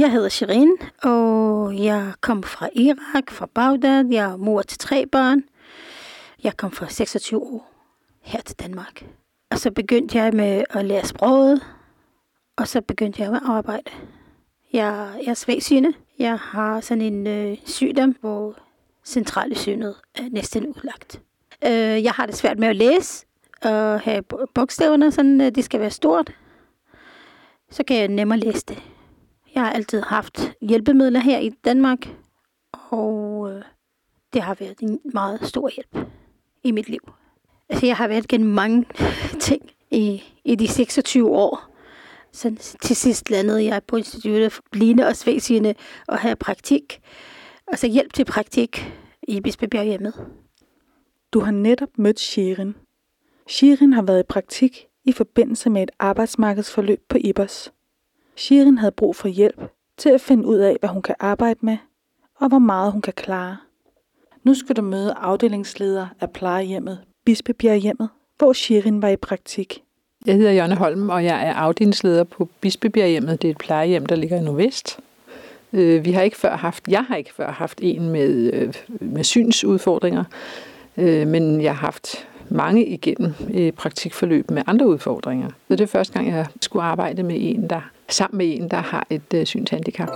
Jeg hedder Shirin, og jeg kom fra Irak, fra Bagdad. Jeg er mor til tre børn. Jeg kom fra 26 år her til Danmark. Og så begyndte jeg med at lære sproget, og så begyndte jeg med at arbejde. Jeg, jeg er svagsynet. Jeg har sådan en øh, sygdom, hvor centrale synet er næsten udlagt. Øh, jeg har det svært med at læse og have bogstaverne, sådan øh, det skal være stort. Så kan jeg nemmere læse det. Jeg har altid haft hjælpemidler her i Danmark, og øh, det har været en meget stor hjælp i mit liv. Altså, jeg har været gennem mange ting i, i de 26 år. Så til sidst landede jeg på instituttet for blinde og svægsigende og havde praktik. Og så hjælp til praktik i Bispebjerg hjemmet. Du har netop mødt Shirin. Shirin har været i praktik i forbindelse med et arbejdsmarkedsforløb på IBOS. Shirin havde brug for hjælp til at finde ud af, hvad hun kan arbejde med, og hvor meget hun kan klare. Nu skal du møde afdelingsleder af plejehjemmet Bispebjerghjemmet, hvor Shirin var i praktik. Jeg hedder Jørgen Holm, og jeg er afdelingsleder på Bispebjerghjemmet. Det er et plejehjem, der ligger i Nordvest. Øh, vi har ikke før haft, jeg har ikke før haft en med, øh, med synsudfordringer, øh, men jeg har haft mange igennem praktikforløb med andre udfordringer. Så det er første gang, jeg skulle arbejde med en, der sammen med en, der har et synshandicap.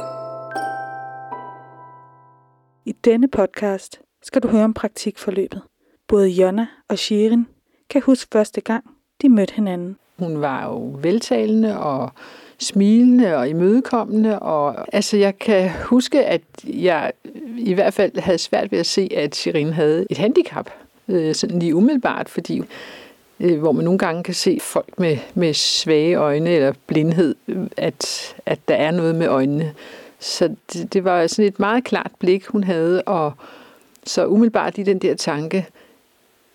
I denne podcast skal du høre om praktikforløbet. Både Jonna og Shirin kan huske første gang, de mødte hinanden. Hun var jo veltalende og smilende og imødekommende. Og, altså, jeg kan huske, at jeg i hvert fald havde svært ved at se, at Shirin havde et handicap. Øh, sådan lige umiddelbart, fordi øh, hvor man nogle gange kan se folk med, med svage øjne eller blindhed, at, at der er noget med øjnene. Så det, det var sådan et meget klart blik, hun havde, og så umiddelbart i den der tanke,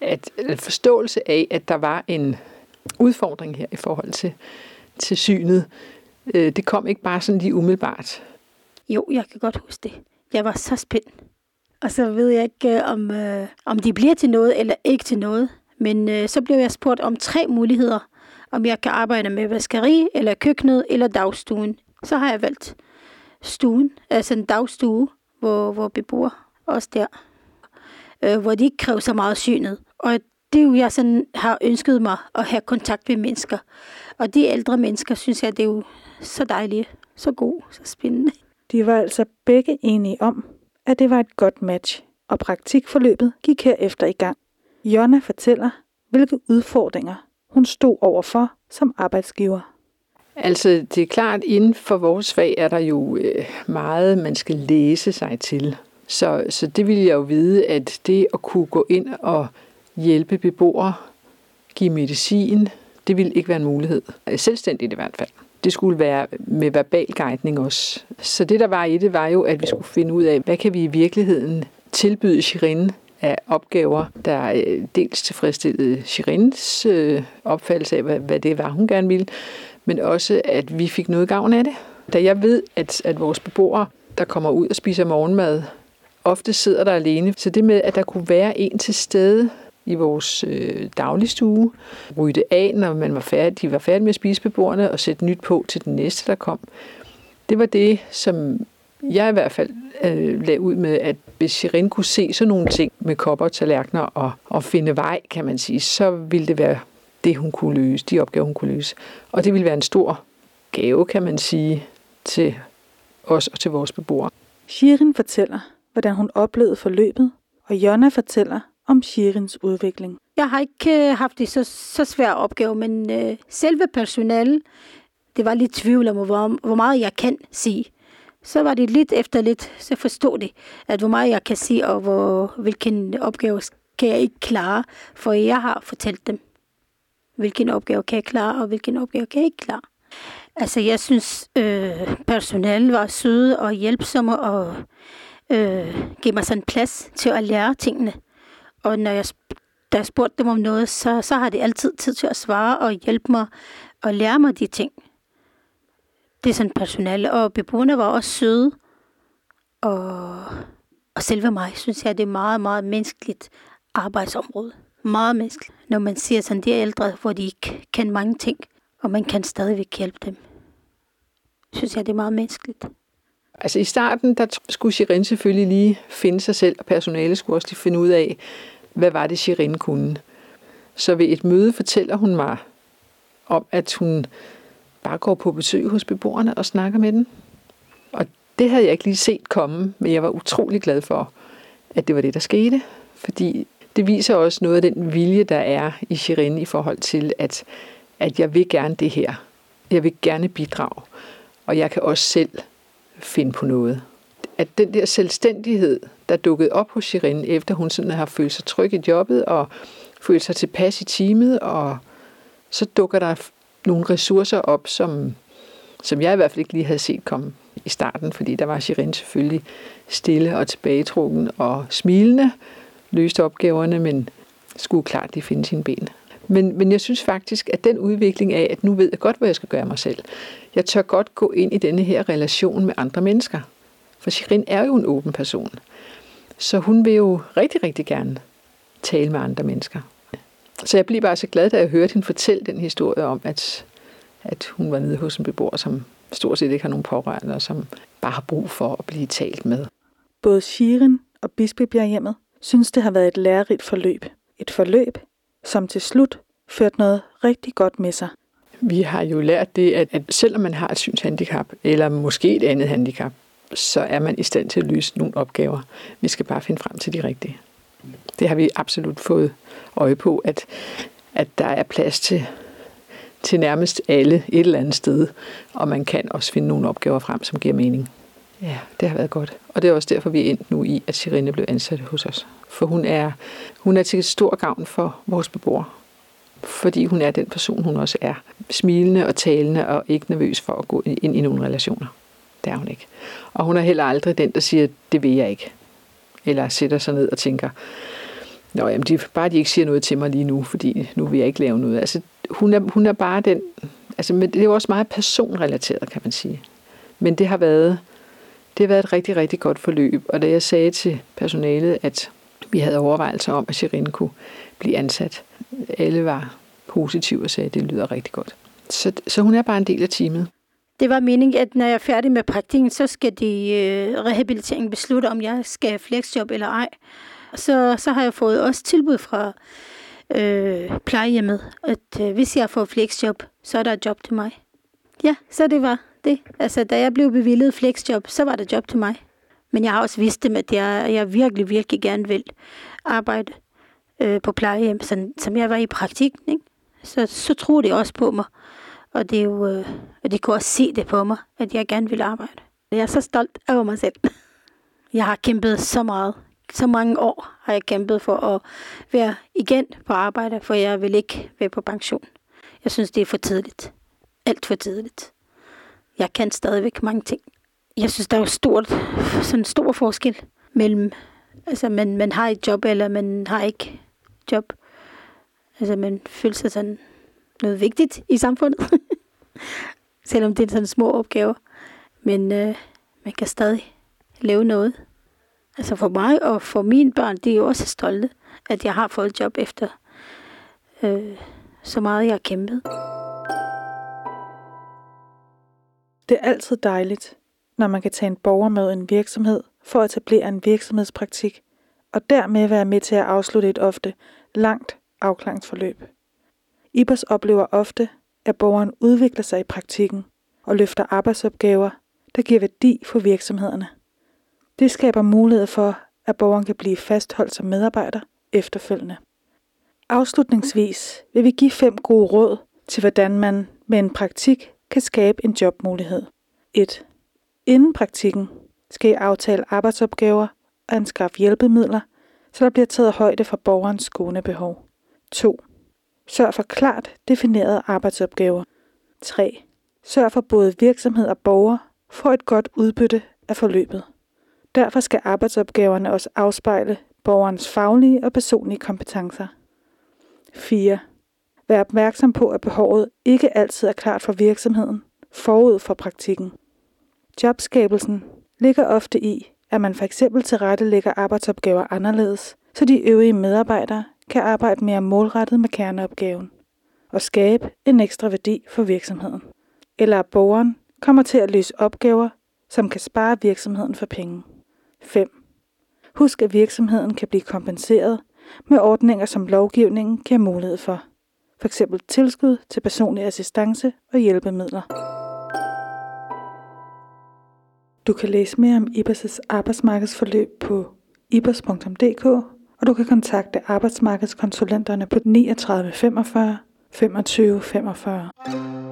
at, at forståelse af, at der var en udfordring her i forhold til, til synet, øh, det kom ikke bare sådan lige umiddelbart. Jo, jeg kan godt huske det. Jeg var så spændt. Og så ved jeg ikke, øh, om, øh, om de bliver til noget eller ikke til noget. Men øh, så blev jeg spurgt om tre muligheder. Om jeg kan arbejde med vaskeri, eller køkkenet, eller dagstuen. Så har jeg valgt stuen, altså en dagstue, hvor, hvor vi bor. Også der. Øh, hvor de ikke kræver så meget synet. Og det er jo, jeg sådan har ønsket mig at have kontakt med mennesker. Og de ældre mennesker, synes jeg, det er jo så dejligt, så god, så spændende. De var altså begge enige om, at det var et godt match, og praktikforløbet gik herefter i gang. Jonna fortæller, hvilke udfordringer hun stod overfor som arbejdsgiver. Altså, det er klart, inden for vores fag er der jo øh, meget, man skal læse sig til. Så, så det vil jeg jo vide, at det at kunne gå ind og hjælpe beboere, give medicin, det ville ikke være en mulighed. Selvstændigt i hvert fald. Det skulle være med verbal guidning også. Så det, der var i det, var jo, at vi skulle finde ud af, hvad kan vi i virkeligheden tilbyde Shirin af opgaver, der øh, dels tilfredsstillede Shirins øh, opfattelse af, hvad det var, hun gerne ville, men også, at vi fik noget gavn af det. Da jeg ved, at, at vores beboere, der kommer ud og spiser morgenmad, ofte sidder der alene. Så det med, at der kunne være en til stede i vores øh, dagligstue, rydde af, når man var færdig, de var færdige med at spise beboerne, og sætte nyt på til den næste, der kom. Det var det, som jeg i hvert fald øh, lagde ud med, at hvis Shirin kunne se sådan nogle ting med kopper og tallerkener og, og finde vej, kan man sige, så ville det være det, hun kunne løse, de opgaver, hun kunne løse. Og det ville være en stor gave, kan man sige, til os og til vores beboere. Shirin fortæller, hvordan hun oplevede forløbet, og Jonna fortæller om Shirins udvikling. Jeg har ikke øh, haft det så, så svær opgave, men øh, selve personalet, det var lidt tvivl om, hvor, hvor meget jeg kan sige. Så var det lidt efter lidt, så forstod det, at hvor meget jeg kan sige, og hvor, hvilken opgave kan jeg ikke klare, for jeg har fortalt dem, hvilken opgave kan jeg klare, og hvilken opgave kan jeg ikke klare. Altså, jeg synes, øh, personalet var søde og hjælpsomme, og øh, gav mig sådan plads til at lære tingene. Og når jeg, da jeg spurgte dem om noget, så, så har de altid tid til at svare og hjælpe mig og lære mig de ting. Det er sådan personale, og beboerne var også søde. Og, og selve mig, synes jeg, det er meget, meget menneskeligt arbejdsområde. Meget menneskeligt. Når man siger sådan, de er ældre, hvor de ikke kan mange ting, og man kan stadigvæk hjælpe dem. Synes jeg, det er meget menneskeligt. Altså i starten, der skulle Shirin selvfølgelig lige finde sig selv, og personalet skulle også lige finde ud af, hvad var det, Shirin kunne. Så ved et møde fortæller hun mig om, at hun bare går på besøg hos beboerne og snakker med dem. Og det havde jeg ikke lige set komme, men jeg var utrolig glad for, at det var det, der skete. Fordi det viser også noget af den vilje, der er i Shirin i forhold til, at, at jeg vil gerne det her. Jeg vil gerne bidrage. Og jeg kan også selv finde på noget. At den der selvstændighed, der dukkede op hos Shirin, efter hun sådan har følt sig tryg i jobbet og følt sig tilpas i teamet, og så dukker der nogle ressourcer op, som, som jeg i hvert fald ikke lige havde set komme i starten, fordi der var Shirin selvfølgelig stille og tilbagetrukken og smilende, løste opgaverne, men skulle klart de finde sine ben. Men, men jeg synes faktisk, at den udvikling af, at nu ved jeg godt, hvad jeg skal gøre mig selv. Jeg tør godt gå ind i denne her relation med andre mennesker. For Shirin er jo en åben person. Så hun vil jo rigtig, rigtig gerne tale med andre mennesker. Så jeg blev bare så glad, da jeg hørte hende fortælle den historie om, at, at hun var nede hos en beboer, som stort set ikke har nogen pårørende, og som bare har brug for at blive talt med. Både Shirin og Bispebjerghjemmet synes, det har været et lærerigt forløb. Et forløb, som til slut førte noget rigtig godt med sig. Vi har jo lært det, at, at selvom man har et synshandicap, eller måske et andet handicap, så er man i stand til at løse nogle opgaver. Vi skal bare finde frem til de rigtige. Det har vi absolut fået øje på, at, at der er plads til, til nærmest alle et eller andet sted, og man kan også finde nogle opgaver frem, som giver mening. Ja, det har været godt. Og det er også derfor, vi er endt nu i, at Sirene blev ansat hos os. For hun er, hun er til stor gavn for vores beboere. Fordi hun er den person, hun også er. Smilende og talende og ikke nervøs for at gå ind i nogle relationer. Det er hun ikke. Og hun er heller aldrig den, der siger, det vil jeg ikke. Eller sætter sig ned og tænker, Nå, jamen, de, bare de ikke siger noget til mig lige nu, fordi nu vil jeg ikke lave noget. Altså, hun er, hun er bare den... Altså, men det er jo også meget personrelateret, kan man sige. Men det har været, det har været et rigtig, rigtig godt forløb. Og da jeg sagde til personalet, at vi havde overvejelser om, at Shirin kunne blive ansat, alle var positive og sagde, at det lyder rigtig godt. Så, så hun er bare en del af teamet. Det var meningen, at når jeg er færdig med praktikken, så skal de øh, rehabilitering beslutte, om jeg skal have flexjob eller ej. Så, så har jeg fået også tilbud fra øh, plejehjemmet, at øh, hvis jeg får flexjob, så er der et job til mig. Ja, så det var det. Altså, da jeg blev bevillet flexjob, så var der job til mig. Men jeg har også vidst dem, at jeg, jeg virkelig, virkelig gerne vil arbejde øh, på plejehjem, sådan, som jeg var i praktik. Ikke? Så, så tror de også på mig. Og, det er jo, øh, og de kunne også se det på mig, at jeg gerne vil arbejde. Jeg er så stolt over mig selv. Jeg har kæmpet så meget. Så mange år har jeg kæmpet for at være igen på arbejde, for jeg vil ikke være på pension. Jeg synes, det er for tidligt. Alt for tidligt. Jeg kan stadigvæk mange ting. Jeg synes, der er jo stort, sådan stor forskel mellem, altså man, man har et job, eller man har ikke job. Altså man føler sig sådan noget vigtigt i samfundet. Selvom det er sådan små opgaver. Men øh, man kan stadig lave noget. Altså for mig og for mine børn, de er jo også stolte, at jeg har fået job efter øh, så meget, jeg har kæmpet. Det er altid dejligt, når man kan tage en borger med en virksomhed for at etablere en virksomhedspraktik, og dermed være med til at afslutte et ofte langt afklaringsforløb. IBOS oplever ofte, at borgeren udvikler sig i praktikken og løfter arbejdsopgaver, der giver værdi for virksomhederne. Det skaber mulighed for, at borgeren kan blive fastholdt som medarbejder efterfølgende. Afslutningsvis vil vi give fem gode råd til, hvordan man med en praktik kan skabe en jobmulighed. 1. Inden praktikken skal I aftale arbejdsopgaver og anskaffe hjælpemidler, så der bliver taget højde for borgerens skånebehov. 2. Sørg for klart definerede arbejdsopgaver. 3. Sørg for både virksomhed og borger får et godt udbytte af forløbet. Derfor skal arbejdsopgaverne også afspejle borgerens faglige og personlige kompetencer. 4. Vær opmærksom på, at behovet ikke altid er klart for virksomheden forud for praktikken. Jobskabelsen ligger ofte i, at man for eksempel tilrettelægger arbejdsopgaver anderledes, så de øvrige medarbejdere kan arbejde mere målrettet med kerneopgaven og skabe en ekstra værdi for virksomheden. Eller at borgeren kommer til at løse opgaver som kan spare virksomheden for penge. 5. Husk, at virksomheden kan blive kompenseret med ordninger, som lovgivningen giver mulighed for. F.eks. tilskud til personlig assistance og hjælpemidler. Du kan læse mere om IBAS' arbejdsmarkedsforløb på ibas.dk, og du kan kontakte arbejdsmarkedskonsulenterne på 39 45 25 45.